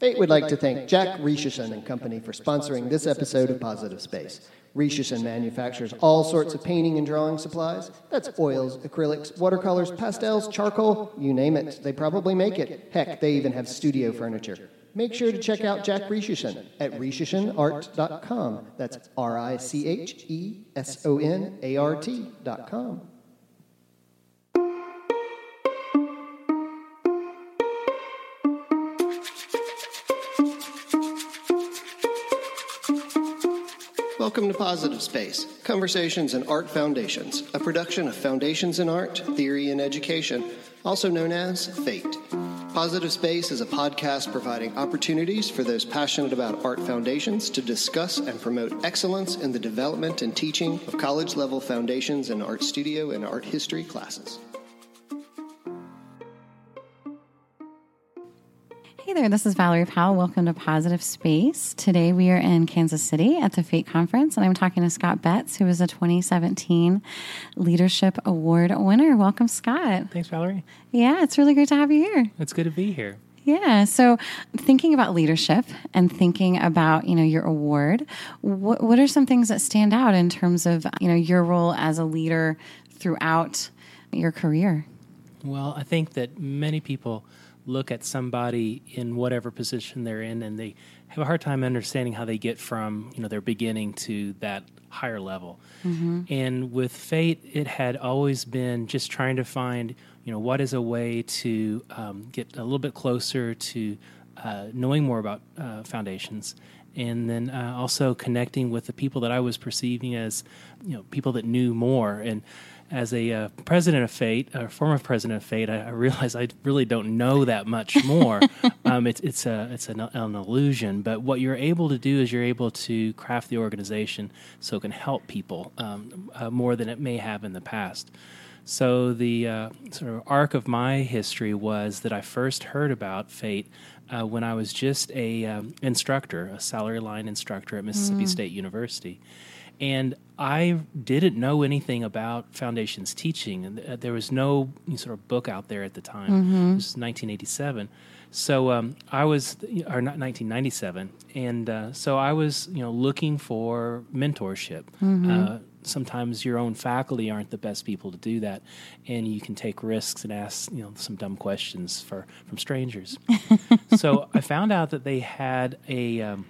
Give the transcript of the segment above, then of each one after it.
Fate would like to thank Jack Richeson and Company for sponsoring this episode of Positive Space. Richeson manufactures all sorts of painting and drawing supplies. That's oils, acrylics, watercolors, pastels, charcoal, you name it. They probably make it. Heck, they even have studio furniture. Make sure to check out Jack Richeson at richesonart.com. That's R I C H E S O N A R T.com. Welcome to Positive Space Conversations in Art Foundations, a production of Foundations in Art, Theory, and Education, also known as FATE. Positive Space is a podcast providing opportunities for those passionate about art foundations to discuss and promote excellence in the development and teaching of college level foundations and art studio and art history classes. Hey there, this is Valerie Powell. Welcome to Positive Space. Today we are in Kansas City at the FATE conference, and I'm talking to Scott Betz, who is a 2017 Leadership Award winner. Welcome, Scott. Thanks, Valerie. Yeah, it's really great to have you here. It's good to be here. Yeah. So, thinking about leadership and thinking about you know your award, what what are some things that stand out in terms of you know your role as a leader throughout your career? Well, I think that many people look at somebody in whatever position they're in and they have a hard time understanding how they get from you know their beginning to that higher level. Mm-hmm. and with fate it had always been just trying to find you know what is a way to um, get a little bit closer to uh, knowing more about uh, foundations. And then uh, also connecting with the people that I was perceiving as you know people that knew more. And as a uh, president of Fate, a former president of Fate, I, I realize I really don't know that much more. um, it's it's a it's an, an, illusion, but what you're able to do is you're able to craft the organization so it can help people um, uh, more than it may have in the past. So the uh, sort of arc of my history was that I first heard about Fate uh, when I was just a um, instructor, a salary line instructor at Mississippi mm. State University and I didn't know anything about foundations teaching, and uh, there was no sort of book out there at the time. Mm-hmm. This was 1987, so um, I was, or not 1997, and uh, so I was, you know, looking for mentorship. Mm-hmm. Uh, sometimes your own faculty aren't the best people to do that, and you can take risks and ask, you know, some dumb questions for from strangers. so I found out that they had a, um,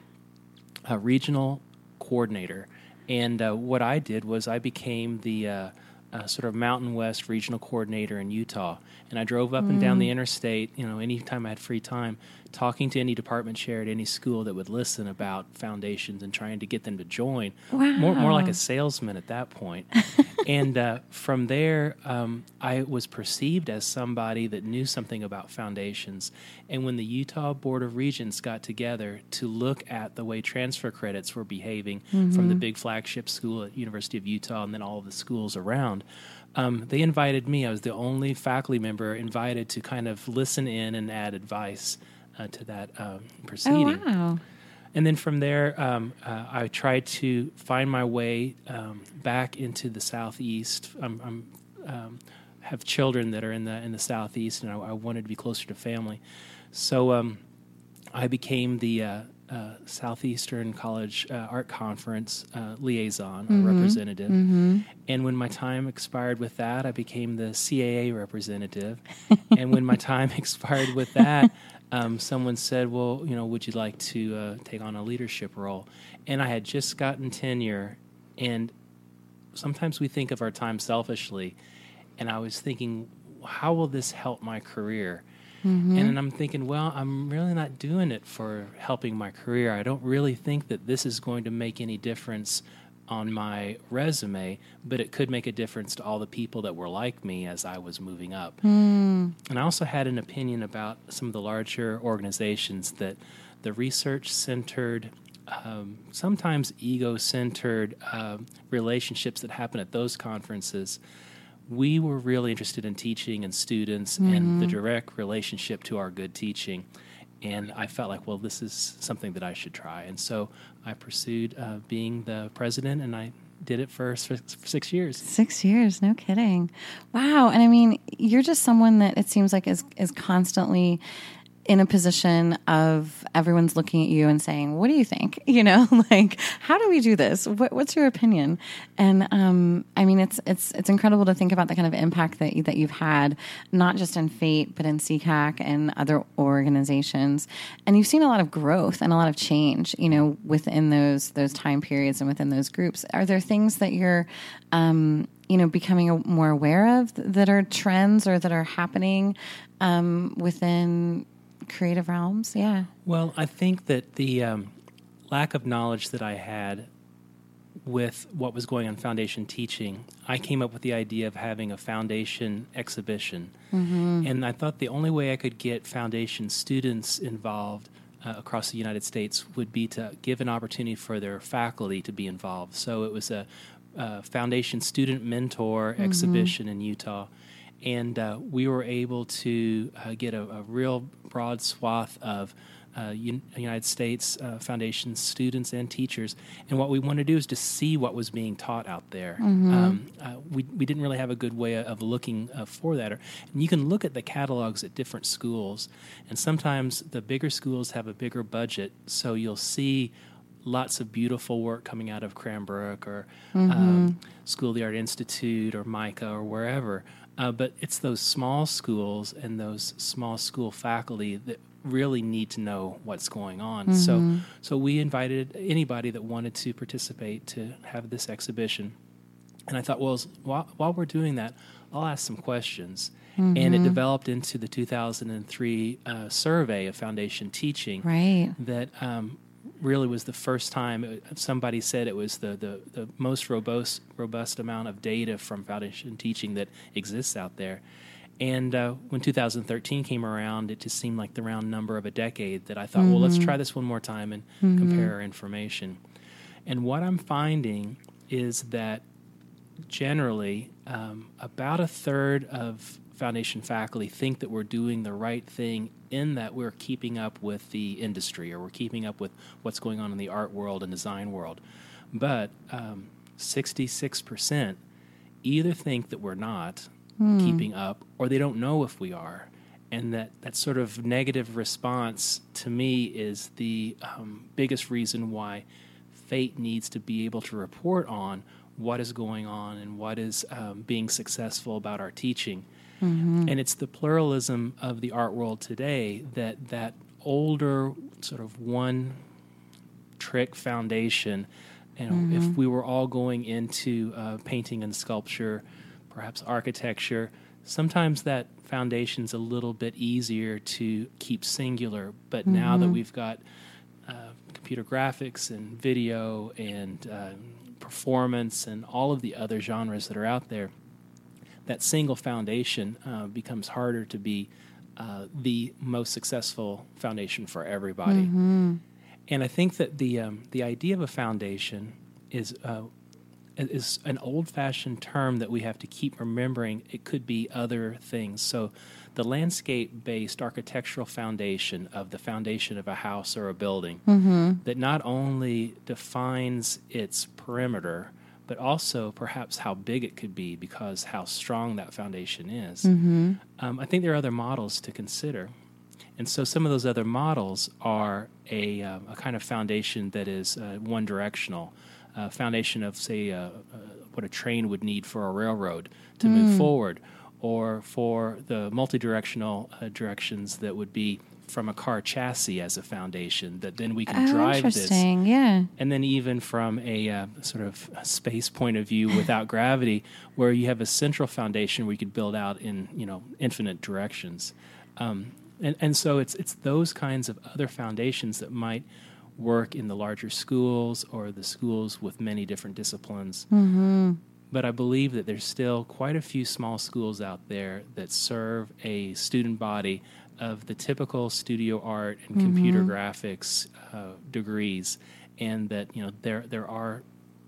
a regional coordinator and uh, what I did was I became the uh, uh, sort of Mountain West regional coordinator in Utah. And I drove up mm. and down the mm. interstate, you know, anytime I had free time, talking to any department chair at any school that would listen about foundations and trying to get them to join. Wow. More, more like a salesman at that point. and uh, from there, um, I was perceived as somebody that knew something about foundations. And when the Utah Board of Regents got together to look at the way transfer credits were behaving mm-hmm. from the big flagship school at University of Utah and then all of the schools around, um, they invited me. I was the only faculty member invited to kind of listen in and add advice uh, to that um, proceeding. Oh, wow. And then from there, um, uh, I tried to find my way um, back into the southeast. I'm, I'm um, have children that are in the in the southeast, and I, I wanted to be closer to family. So um, I became the uh, uh, Southeastern College uh, Art Conference uh, liaison mm-hmm. or representative. Mm-hmm. And when my time expired with that, I became the CAA representative. and when my time expired with that, um, someone said, "Well, you know, would you like to uh, take on a leadership role?" And I had just gotten tenure, and sometimes we think of our time selfishly, and I was thinking, "How will this help my career?" Mm-hmm. And I'm thinking, well, I'm really not doing it for helping my career. I don't really think that this is going to make any difference on my resume, but it could make a difference to all the people that were like me as I was moving up. Mm. And I also had an opinion about some of the larger organizations that the research centered, um, sometimes ego centered uh, relationships that happen at those conferences. We were really interested in teaching and students mm-hmm. and the mm-hmm. direct relationship to our good teaching and I felt like, well, this is something that I should try. And so I pursued uh, being the president, and I did it for, for six years. Six years, no kidding. Wow. And I mean, you're just someone that it seems like is is constantly in a position of everyone's looking at you and saying, "What do you think?" You know, like, how do we do this? What, what's your opinion? And um, I mean, it's it's it's incredible to think about the kind of impact that that you've had, not just in Fate, but in SECAC and other organizations. And you've seen a lot of growth and a lot of change, you know, within those those time periods and within those groups. Are there things that you're um, you know becoming more aware of that are trends or that are happening um, within creative realms yeah well i think that the um, lack of knowledge that i had with what was going on foundation teaching i came up with the idea of having a foundation exhibition mm-hmm. and i thought the only way i could get foundation students involved uh, across the United States would be to give an opportunity for their faculty to be involved. So it was a uh, Foundation Student Mentor mm-hmm. exhibition in Utah. And uh, we were able to uh, get a, a, real broad swath of uh, United States uh, Foundation students and teachers. And what we wanted to do is to see what was being taught out there. Mm-hmm. Um, uh, we, we didn't really have a good way of looking uh, for that. And you can look at the catalogs at different schools, and sometimes the bigger schools have a bigger budget, so you'll see lots of beautiful work coming out of Cranbrook or mm-hmm. um, School of the Art Institute or MICA or wherever. Uh, but it's those small schools and those small school faculty that really need to know what's going on. Mm-hmm. So, so we invited anybody that wanted to participate to have this exhibition. And I thought, well, while, while we're doing that, I'll ask some questions. Mm-hmm. And it mm-hmm. developed into the 2003 uh, survey of foundation teaching. Right. That um, really was the first time somebody said it was the, the, the most robust robust amount of data from foundation teaching that exists out there. And uh, when 2013 came around, it just seemed like the round number of a decade that I thought, mm-hmm. well, let's mm-hmm. try this one more time and mm-hmm. compare our information. And what I'm finding is that generally um, about a third of foundation faculty think that we're doing the right thing in that we're keeping up with the industry or we're keeping up with what's going on in the art world and design world. But um, 66% either think that we're not mm. keeping up or they don't know if we are. And that, that sort of negative response to me is the um, biggest reason why Fate needs to be able to report on what is going on and what is um, being successful about our teaching. Mm-hmm. And it's the pluralism of the art world today that that older sort of one trick foundation. You know, mm-hmm. if we were all going into uh, painting and sculpture, perhaps architecture, sometimes that foundation's a little bit easier to keep singular. But mm-hmm. now that mm-hmm. we've got uh, computer graphics and video and uh, performance and all of the other genres that are out there, that single foundation uh, becomes harder to be uh, the most successful foundation for everybody. Mm-hmm. And I think that the um, the idea of a foundation is uh, is an old fashioned term that we have to keep remembering. It could be other things. So, the landscape based architectural foundation of the foundation of a house or a building mm-hmm. that not only defines its perimeter but also perhaps how big it could be because how strong that foundation is. Mm-hmm. Um, I think there are other models to consider. And so some of those other models are a, uh, a kind of foundation that is uh, one directional, a foundation of, say, uh, uh, what a train would need for a railroad to mm. move forward, or for the multi directional uh, directions that would be from a car chassis as a foundation that then we can oh, drive interesting. this. Yeah. And then even from a uh, sort of space point of view without gravity, where you have a central foundation where you could build out in you know infinite directions. Um, and, and so it's it's those kinds of other foundations that might work in the larger schools or the schools with many different disciplines. Mm-hmm. But I believe that there's still quite a few small schools out there that serve a student body of the typical studio art and mm-hmm. computer graphics uh, degrees, and that you know there there are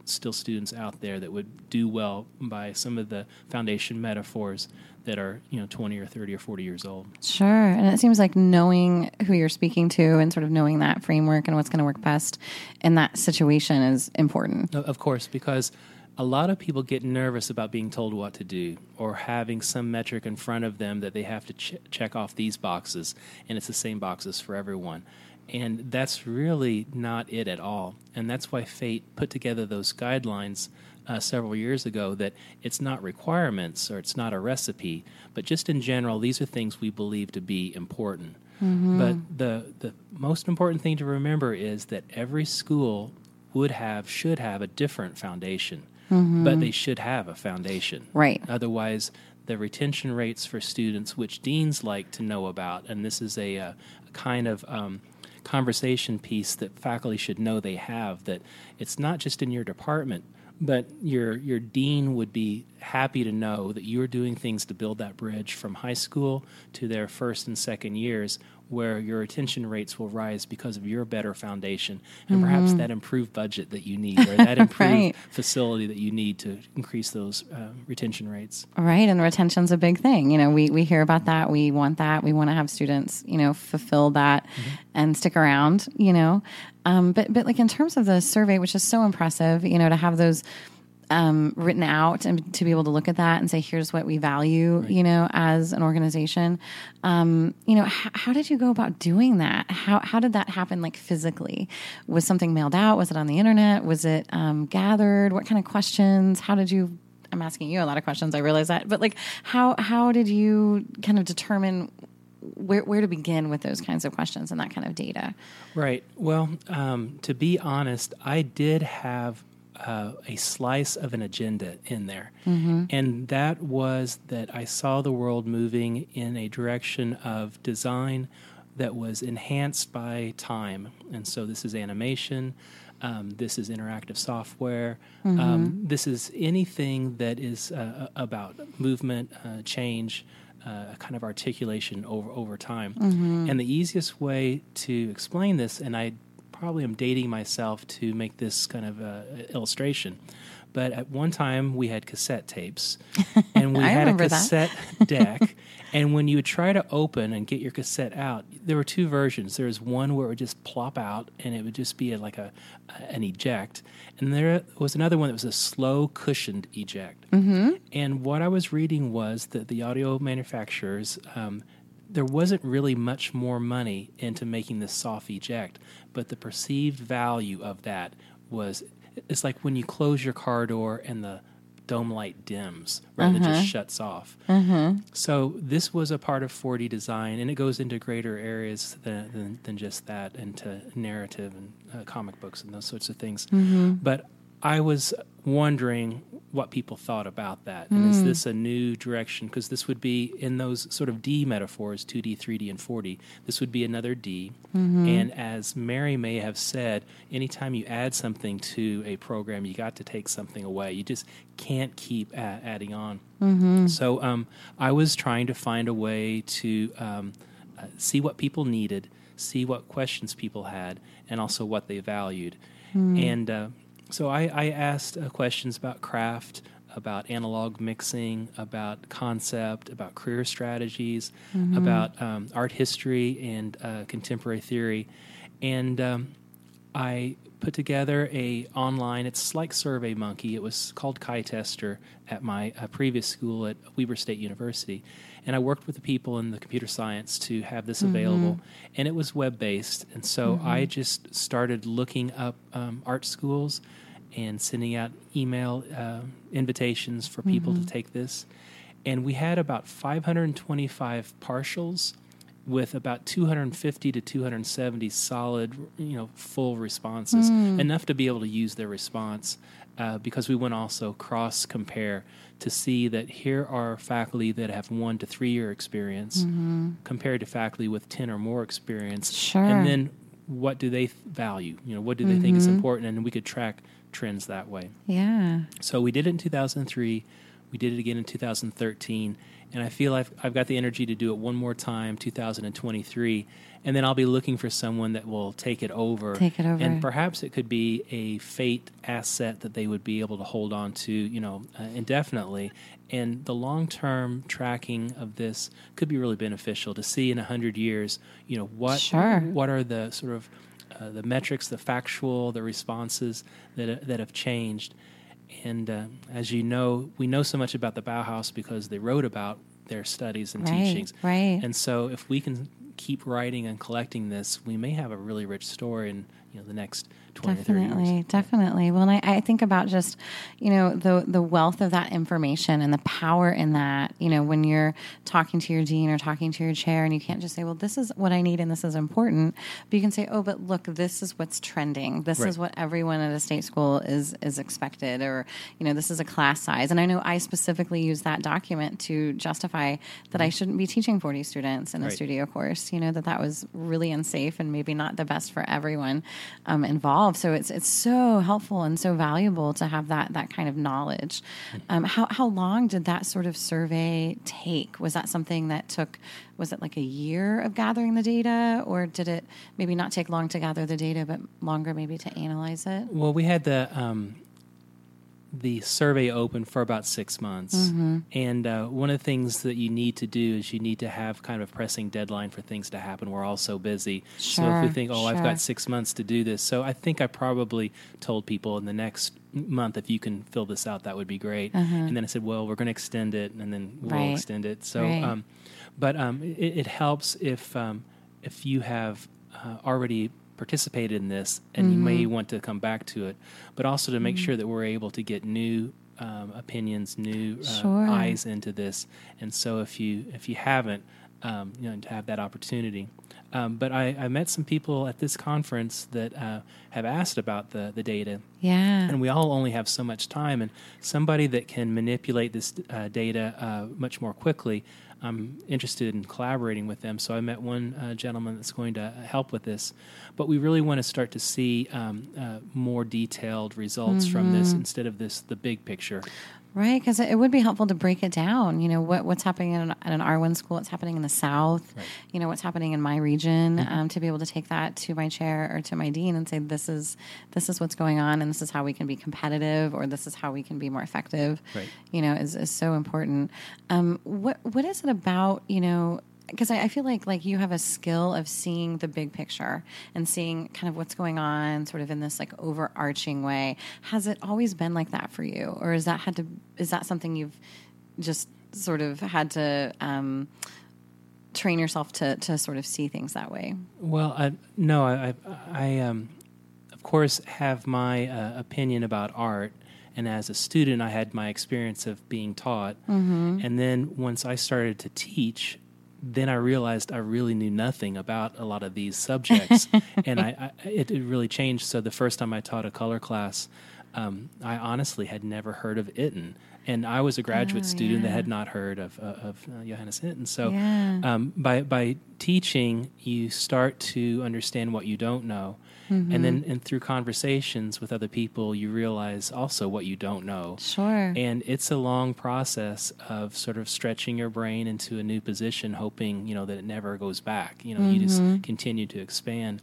still students out there that would do well by some of the foundation metaphors that are you know 20 or 30 or 40 years old sure and it seems like knowing who you're speaking to and sort of knowing that framework and what's going to work best in that situation is important of course because a lot of people get nervous about being told what to do or having some metric in front of them that they have to ch- check off these boxes, and it's the same boxes for everyone. And that's really not it at all. And that's why Fate put together those guidelines uh, several years ago that it's not requirements or it's not a recipe, but just in general, these are things we believe to be important. Mm-hmm. But the, the most important thing to remember is that every school would have, should have a different foundation, mm-hmm. but they should have a foundation. Right. Otherwise, the retention rates for students, which deans like to know about, and this is a, a kind of um, conversation piece that faculty should know they have, that it's not just in your department but your your dean would be happy to know that you're doing things to build that bridge from high school to their first and second years where your retention rates will rise because of your better foundation and mm-hmm. perhaps that improved budget that you need or that improved right. facility that you need to increase those uh, retention rates. Right, and retention's a big thing. You know, we we hear about that. We want that. We want to have students, you know, fulfill that mm-hmm. and stick around. You know, um, but but like in terms of the survey, which is so impressive, you know, to have those um, written out and to be able to look at that and say, here's what we value, right. you know, as an organization. Um, you know, h- how did you go about doing that? How, how did that happen, like physically? Was something mailed out? Was it on the internet? Was it um, gathered? What kind of questions? How did you? I'm asking you a lot of questions. I realize that, but like, how how did you kind of determine where, where to begin with those kinds of questions and that kind of data? Right. Well, um, to be honest, I did have uh, a slice of an agenda in there. Mm-hmm. And that was that I saw the world moving in a direction of design that was enhanced by time. And so this is animation. Um, this is interactive software. Mm-hmm. Um, this is anything that is uh, about movement, uh, change, uh, kind of articulation over over time. Mm-hmm. And the easiest way to explain this, and I probably am dating myself to make this kind of uh, illustration. But at one time, we had cassette tapes, and we had a cassette deck. And when you would try to open and get your cassette out, there were two versions. There was one where it would just plop out, and it would just be a, like a, an eject, and there was another one that was a slow cushioned eject. Mm-hmm. And what I was reading was that the audio manufacturers um, there wasn't really much more money into making this soft eject, but the perceived value of that was it's like when you close your car door and the dome light dims rather uh-huh. than just shuts off. Uh-huh. So this was a part of 4D design, and it goes into greater areas than, than, than just that, into narrative and uh, comic books and those sorts of things. Mm-hmm. But I was wondering what people thought about that. And mm. is this a new direction? Because this would be in those sort of D metaphors 2D, 3D, and 4D. This would be another D. Mm-hmm. And as Mary may have said, anytime you add something to a program, you got to take something away. You just can't keep a- adding on. Mm-hmm. So um, I was trying to find a way to um, uh, see what people needed, see what questions people had, and also what they valued. Mm. And uh, so I, I asked uh, questions about craft, about analog mixing, about concept, about career strategies, mm-hmm. about um, art history and uh, contemporary theory, and um, I put together a online. It's like Survey Monkey. It was called KaiTester at my uh, previous school at Weber State University, and I worked with the people in the computer science to have this mm-hmm. available. And it was web based, and so mm-hmm. I just started looking up um, art schools and sending out email uh, invitations for people mm-hmm. to take this. And we had about 525 partials with about 250 to 270 solid, you know, full responses, mm. enough to be able to use their response. Uh, because we want to also cross compare to see that here are faculty that have one to three year experience mm-hmm. compared to faculty with 10 or more experience. Sure. And then what do they value? You know, what do they mm-hmm. think is mm-hmm. important? And we could track trends that way. Yeah. So we did it in 2003. We did it again in 2013. And I feel I've, I've got the energy to do it one more time, 2023. And then I'll be looking for someone that will take it over. Take it over. And perhaps it could be a fate asset that they would be able to hold on to, you know, uh, indefinitely. And the long term tracking of this could be really beneficial to see in 100 years, you know, what, sure. what are the sort of uh, the metrics, the factual, the responses that that have changed, And uh, as you know, we know so much about the Bauhaus because they wrote about their studies and Right, teachings. right. And so, if we can keep writing and collecting this, we may have a really rich story in you know the next twenty Definitely, years. definitely. Well, and I, I think about just you know the the wealth of that information and the power in that. You know, when you're talking to your dean or talking to your chair, and you can't just say, "Well, this is what I need and this is important," but you can say, "Oh, but look, this is what's trending. This Right. is what everyone at a state school is is expected," or you know, this is a class size. And I know I specifically use that document to justify that I shouldn't be teaching 40 students in a Right. studio course. You know that that was really unsafe and maybe not the best for everyone um, involved. So it's it's so helpful and so valuable to have that that kind of knowledge. Um, how how long did that sort of survey take? Was that something that took? Was it like a year of gathering the data, or did it maybe not take long to gather the data, but longer maybe to analyze it? Well, we had the um, the survey open for about six months, Mm-hmm. and uh, one of the things that you need to do is you need to have kind of a pressing deadline for things to happen. We're all so busy, so if we think, "Oh, I've got six months to do this," so I think I probably told people in the next month if you can fill this out, that would be great. And then I said, "Well, we're going to extend it, and then we'll. Right, extend it." So, right. um, but um, it, it helps if um, if you have uh, already participated in this and you Mm-hmm. may want to come back to it, but also to make sure that we're able to get new um, opinions, new uh, Sure. eyes into this. And so if you if you haven't, um, you know, to have that opportunity. Um, but I, I met some people at this conference that uh, have asked about the, the data Yeah. and we all only have so much time and somebody that can manipulate this uh, data uh, much more quickly i'm interested in collaborating with them so i met one uh, gentleman that's going to help with this but we really want to start to see um, uh, more detailed results from Mm-hmm. this instead of this the big picture Right, because it would be helpful to break it down. You know, what what's happening in an, at an R1 school, what's happening in the South, Right. you know, what's happening in my region, Mm-hmm. um, to be able to take that to my chair or to my dean and say, this is this is what's going on, and this is how we can be competitive, or this is how we can be more effective. Right. You know, is is so important. Um, what what is it about? You know. Because I, I feel like like you have a skill of seeing the big picture and seeing kind of what's going on, sort of in this like overarching way. Has it always been like that for you, or is that had to is that something you've just sort of had to um, train yourself to to sort of see things that way? Well, I, no, I, I, I um, of course, have my uh, opinion about art. And as a student, I had my experience of being taught. And then once I started to teach, then I realized I really knew nothing about a lot of these subjects. and I, I, it, it really changed. So the first time I taught a color class, um, I honestly had never heard of Itten. And I was a graduate Oh, student that had not heard of, uh, of uh, Johannes Itten. So Yeah. um, by by teaching, you start to understand what you don't know, Mm-hmm. and then and through conversations with other people, you realize also what you don't know. Sure. And it's a long process of sort of stretching your brain into a new position, hoping you know that it never goes back. You know, you just Mm-hmm. continue to expand.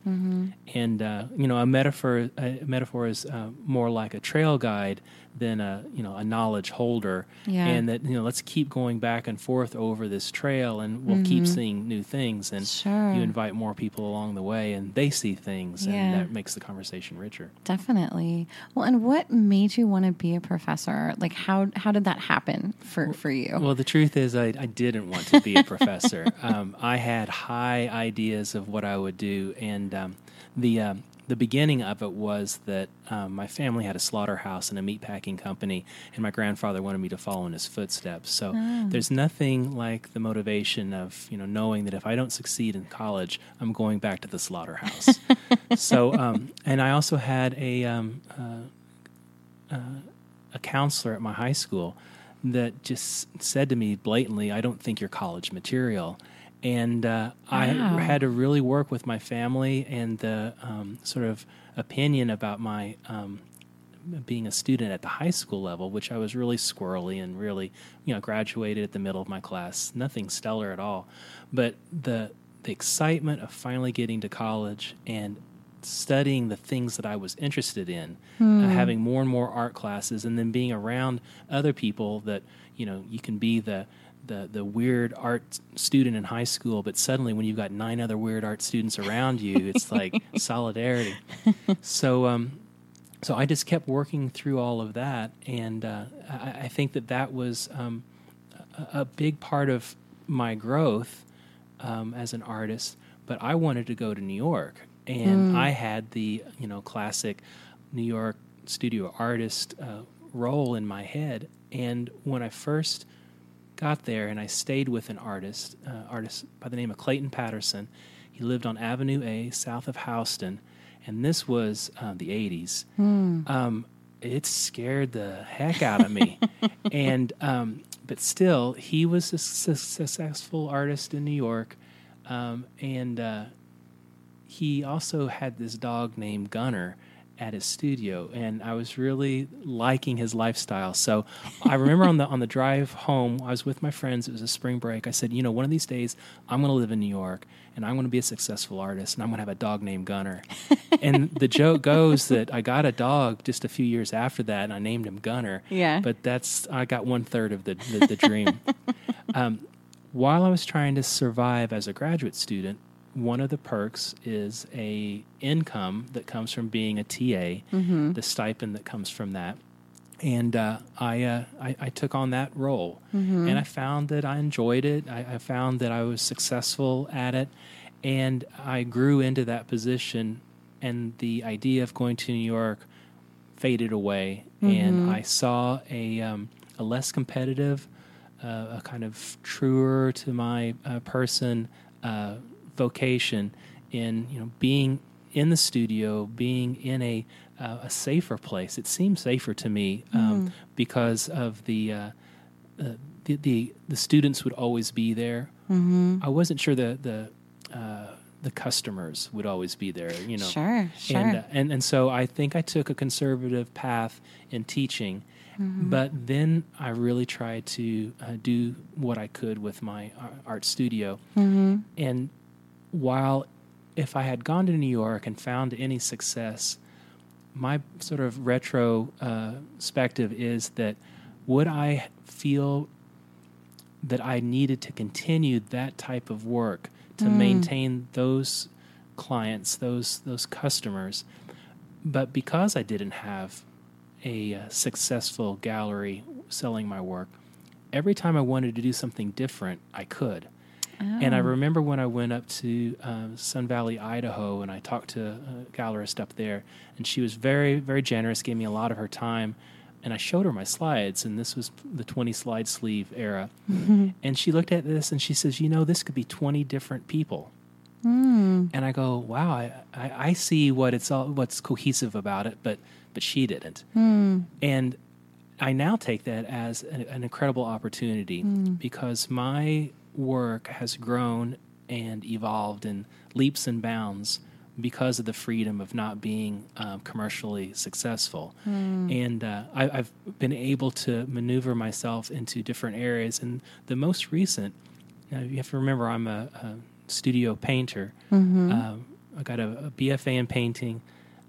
And uh, you know, a metaphor a metaphor is uh, more like a trail guide than a you know a knowledge holder. Yeah. And that you know, let's keep going back and forth over this trail, and we'll keep seeing new things. And Mm-hmm. Sure. you invite more people along the way, and they see things, Yeah. and that makes the conversation richer. Definitely. Well, and what made you want to be a professor? Like, how how did that happen for for you? Well, the truth is, I, I didn't want to be a professor. um, I had high ideas of what I would do, and um, the um, the beginning of it was that um, my family had a slaughterhouse and a meatpacking company, and my grandfather wanted me to follow in his footsteps. So there's nothing like the motivation of you know knowing that if I don't succeed in college, I'm going back to the slaughterhouse. so, um, and I also had a um, a counselor at my high school that just said to me blatantly, "I don't think you're college material." And uh, I had to really work with my family and the um, sort of opinion about my um, being a student at the high school level, which I was really squirrely and really, you know, graduated at the middle of my class, nothing stellar at all. But the the excitement of finally getting to college and studying the things that I was interested in, uh, having more and more art classes, and then being around other people that you know you can be the the the weird art student in high school, but suddenly when you've got nine other weird art students around you, it's like solidarity. So um, so I just kept working through all of that, and uh, I, I, think that that was um, a, a, big part of my growth um, as an artist. But I wanted to go to New York, and mm. I had the you know classic New York studio artist uh, role in my head. And when I first got there, and I stayed with an artist, uh, artist by the name of Clayton Patterson. He lived on Avenue A, south of Houston, and this was uh, the '80s. Mm. Um, it scared the heck out of me, and um, but still, he was a su- successful artist in New York, um, and uh, he also had this dog named Gunner at his studio, and I was really liking his lifestyle. So I remember on the on the drive home, I was with my friends. It was a spring break. I said, you know, one of these days I'm going to live in New York, and I'm going to be a successful artist, and I'm going to have a dog named Gunner. and the joke goes that I got a dog just a few years after that, and I named him Gunner. Yeah. But that's I got one third of the the, the dream. um, while I was trying to survive as a graduate student, one of the perks is a income that comes from being a TA, mm-hmm. the stipend that comes from that. And uh, I, uh, I, I took on that role, mm-hmm. and I found that I enjoyed it. I, I, found that I was successful at it, and I grew into that position. And the idea of going to New York faded away, mm-hmm. and I saw a um, a less competitive, uh, a kind of truer to my uh, person uh, vocation in you know being in the studio, being in a uh, a safer place. It seemed safer to me um, mm. because of the, uh, uh, the, the the students would always be there. Mm-hmm. I wasn't sure the the uh, the customers would always be there. You know, sure, sure. And, uh, and and so I think I took a conservative path in teaching. Mm-hmm. But then I really tried to uh, do what I could with my art studio, mm-hmm. and while if I had gone to New York and found any success, my sort of retrospective uh, is that would I feel that I needed to continue that type of work to mm. maintain those clients, those those customers, but because I didn't have a uh, successful gallery selling my work, every time I wanted to do something different, I could. And I oh. remember when I went up to um, Sun Valley, Idaho, and I talked to a gallerist up there, and she was very, very generous, gave me a lot of her time. And I showed her my slides, and this was the 20 slide sleeve era. Mm-hmm. And she looked at this and she says, You know, this could be 20 different people. Mm. And I go, Wow, I, I, I, see what it's all, what's cohesive about it, but, but she didn't. Mm. And I now take that as an, an incredible opportunity mm. because my work has grown and evolved in leaps and bounds because of the freedom of not being um, commercially successful. Mm. And uh, I, have been able to maneuver myself into different areas. And the most recent, you have to remember, I'm a, a studio painter. Mm-hmm. Um, I got a, a BFA in painting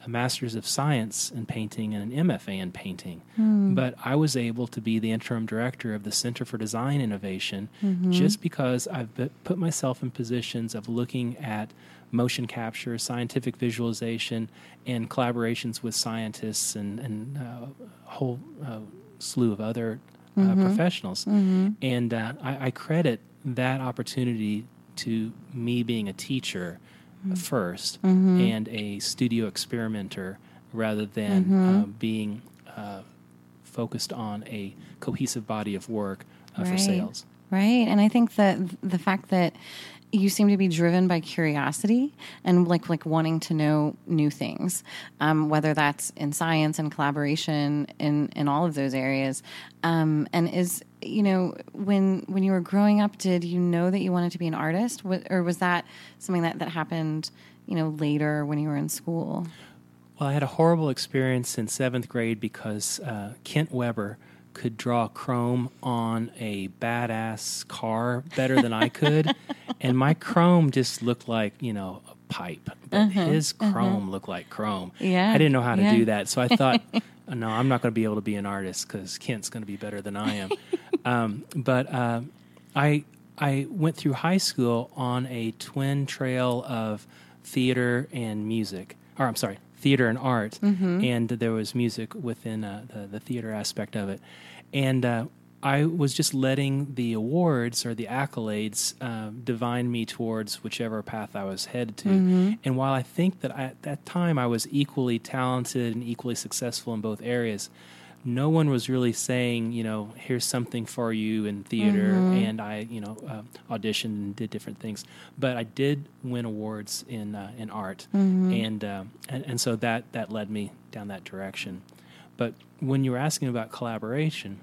a master's of science in painting and an MFA in painting. Mm. But I was able to be the interim director of the Center for Design Innovation mm-hmm. just because I've put myself in positions of looking at motion capture, scientific visualization, and collaborations with scientists and, and uh, a whole uh, slew of other uh, mm-hmm. professionals. Mm-hmm. And uh, I, I credit that opportunity to me being a teacher mm-hmm. 1st mm-hmm. and a studio experimenter rather than mm-hmm. uh, being uh, focused on a cohesive body of work uh, right. for sales. Right. And I think that the fact that you seem to be driven by curiosity and like like wanting to know new things, um, whether that's in science and collaboration in in all of those areas. Um, and is you know when when you were growing up, did you know that you wanted to be an artist, or was that something that that happened you know later when you were in school? Well, I had a horrible experience in seventh grade because uh, Kent Weber could draw chrome on a badass car better than I could, and my chrome just looked like you know a pipe, but uh-huh, his uh-huh. chrome uh-huh. looked like chrome. Yeah, I didn't know how to yeah. do that, so I thought, oh, no, I'm not going to be able to be an artist because Kent's going to be better than I am. um, but uh, I I went through high school on a twin trail of theater and music, or I'm sorry, theater and art, and there was music within uh, the, the theater aspect of it. And uh, I was just letting the awards or the accolades uh, divine me towards whichever path I was headed to. And while I think that I, at that time I was equally talented and equally successful in both areas, no one was really saying, you know, here's something for you in theater. And I, you know, uh, auditioned and did different things. But I did win awards in uh, in art, and, uh, and and so that that led me down that direction. But when you were asking about collaboration,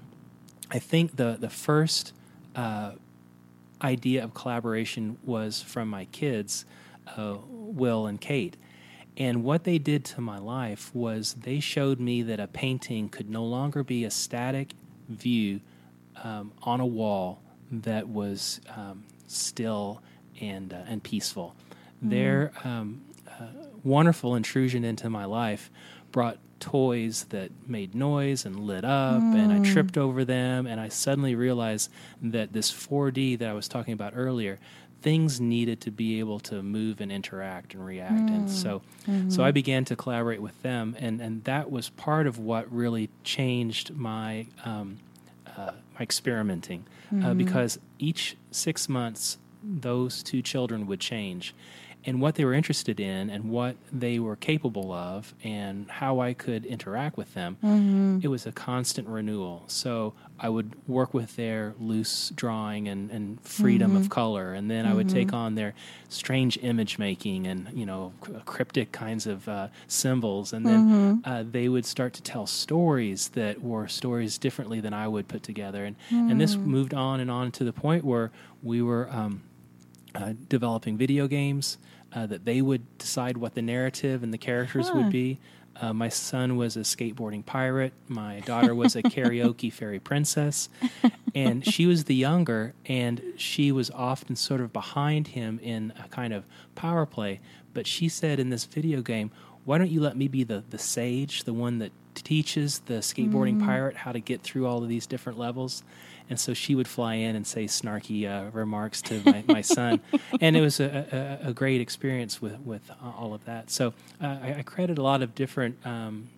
I think the the first uh, idea of collaboration was from my kids, uh, Will and Kate. And what they did to my life was they showed me that a painting could no longer be a static view um, on a wall that was um, still and uh, and peaceful. Their um, uh, wonderful intrusion into my life brought toys that made noise and lit up, and I tripped over them, and I suddenly realized that this 4D that I was talking about earlier, things needed to be able to move and interact and react, and so so I began to collaborate with them, and and that was part of what really changed my. Um, uh, my experimenting uh, because each six months those two children would change and what they were interested in and what they were capable of and how I could interact with them, it was a constant renewal. So I would work with their loose drawing and, and freedom of color, and then I would take on their strange image making and you know cryptic kinds of uh, symbols, and then uh, they would start to tell stories that were stories differently than I would put together, and and this moved on and on to the point where we were. Um, uh, developing video games uh, that they would decide what the narrative and the characters would be. Uh, my son was a skateboarding pirate. My daughter was a karaoke fairy princess. And she was the younger, and she was often sort of behind him in a kind of power play. But she said in this video game, Why don't you let me be the, the sage, the one that teaches the skateboarding pirate how to get through all of these different levels? And so she would fly in and say snarky uh, remarks to my, my son, and it was a, a, a great experience with with all of that. So uh, I, I credit a lot of different um,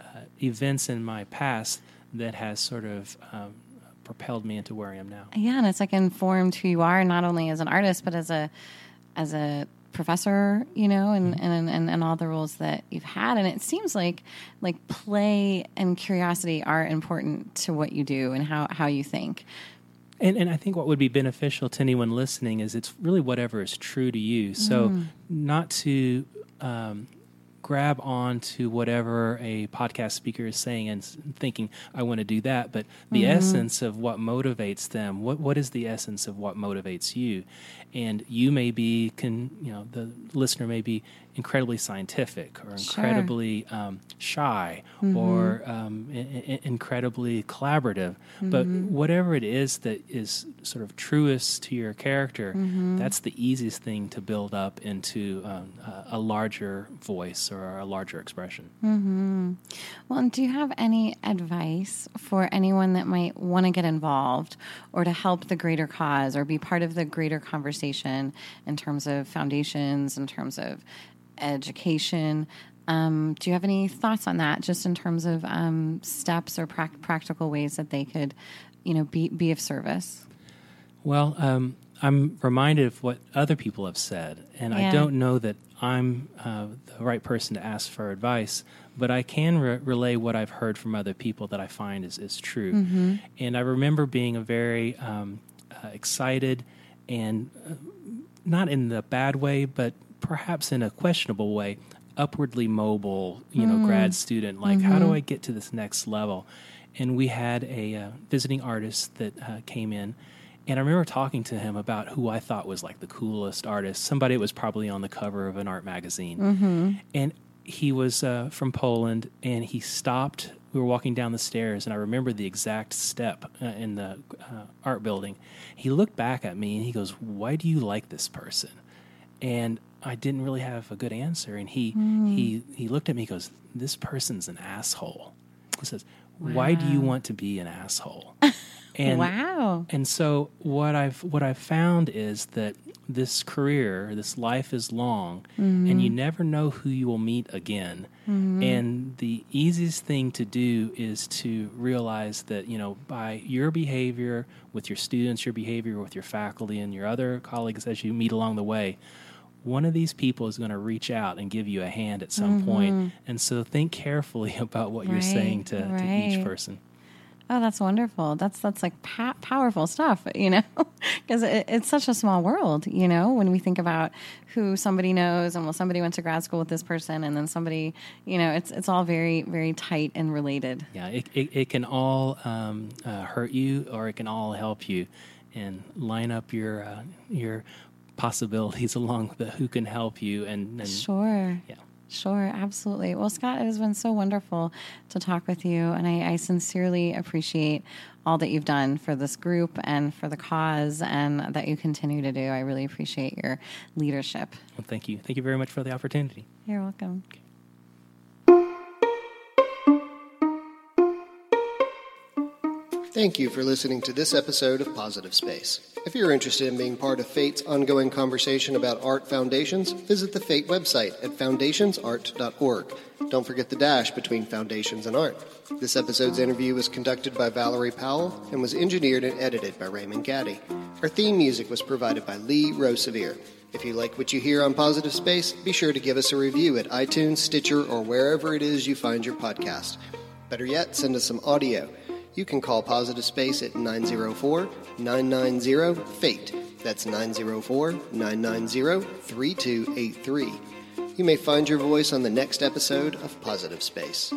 uh, events in my past that has sort of um, propelled me into where I am now. Yeah, and it's like informed who you are, not only as an artist, but as a as a professor, you know, and, and, and, and all the roles that you've had. And it seems like like play and curiosity are important to what you do and how, how you think. And, and I think what would be beneficial to anyone listening is it's really whatever is true to you. So not to um, grab on to whatever a podcast speaker is saying and thinking I want to do that, but the mm-hmm. essence of what motivates them. What what is the essence of what motivates you? And you may be, can you know, the listener may be incredibly scientific or incredibly um, shy or um, I- I- incredibly collaborative. But whatever it is that is sort of truest to your character, that's the easiest thing to build up into um, a, a larger voice or a larger expression. Well, do you have any advice for anyone that might want to get involved or to help the greater cause or be part of the greater conversation in terms of foundations, in terms of education? Um, do you have any thoughts on that, just in terms of um, steps or prac practical ways that they could, you know, be be of service? Well, um, I'm reminded of what other people have said, and I don't know that I'm uh, the right person to ask for advice, but I can re- relay what I've heard from other people that I find is, is true. Mm-hmm. And I remember being a very um, uh, excited and uh, not in the bad way, but perhaps in a questionable way, upwardly mobile, you know, grad student. Like, how do I get to this next level? And we had a uh, visiting artist that uh, came in, and I remember talking to him about who I thought was like the coolest artist, somebody that was probably on the cover of an art magazine. And he was uh, from Poland, and he stopped. We were walking down the stairs, and I remember the exact step uh, in the uh, art building. He looked back at me and he goes, "Why do you like this person?" And I didn't really have a good answer. And he he he looked at me. and goes, "This person's an asshole." He says, "Why do you want to be an asshole?" And, wow. And so what I've what I've found is that this career, this life is long, Mm-hmm. and you never know who you will meet again. And the easiest thing to do is to realize that you know by your behavior with your students, your behavior with your faculty, and your other colleagues as you meet along the way. One of these people is going to reach out and give you a hand at some point. and so think carefully about what you're Mm-hmm. Right, saying to, to each person. Oh, that's wonderful. That's that's like pa- powerful stuff, you know, because it, it's such a small world, you know. When we think about who somebody knows, and well, somebody went to grad school with this person, and then somebody, you know, it's it's all very very tight and related. Yeah, it, it, it can all um, uh, hurt you or it can all help you and line up your uh, your possibilities along the who can help you and, and Sure. yeah. Sure, absolutely. Well, Scott, it has been so wonderful to talk with you, and I, I sincerely appreciate all that you've done for this group and for the cause, and that you continue to do. I really appreciate your leadership. Well, thank you. Thank you very much for the opportunity. You're welcome. Thank you for listening to this episode of Positive Space. If you're interested in being part of FATE's ongoing conversation about art foundations, visit the FATE website at foundationsart.org. Don't forget the dash between foundations and art. This episode's interview was conducted by Valerie Powell and was engineered and edited by Raymond Gaddy. Our theme music was provided by Lee Rosevere. If you like what you hear on Positive Space, be sure to give us a review at iTunes, Stitcher, or wherever it is you find your podcast. Better yet, send us some audio. You can call Positive Space at 904 990 FATE. That's 904 990 3283. You may find your voice on the next episode of Positive Space.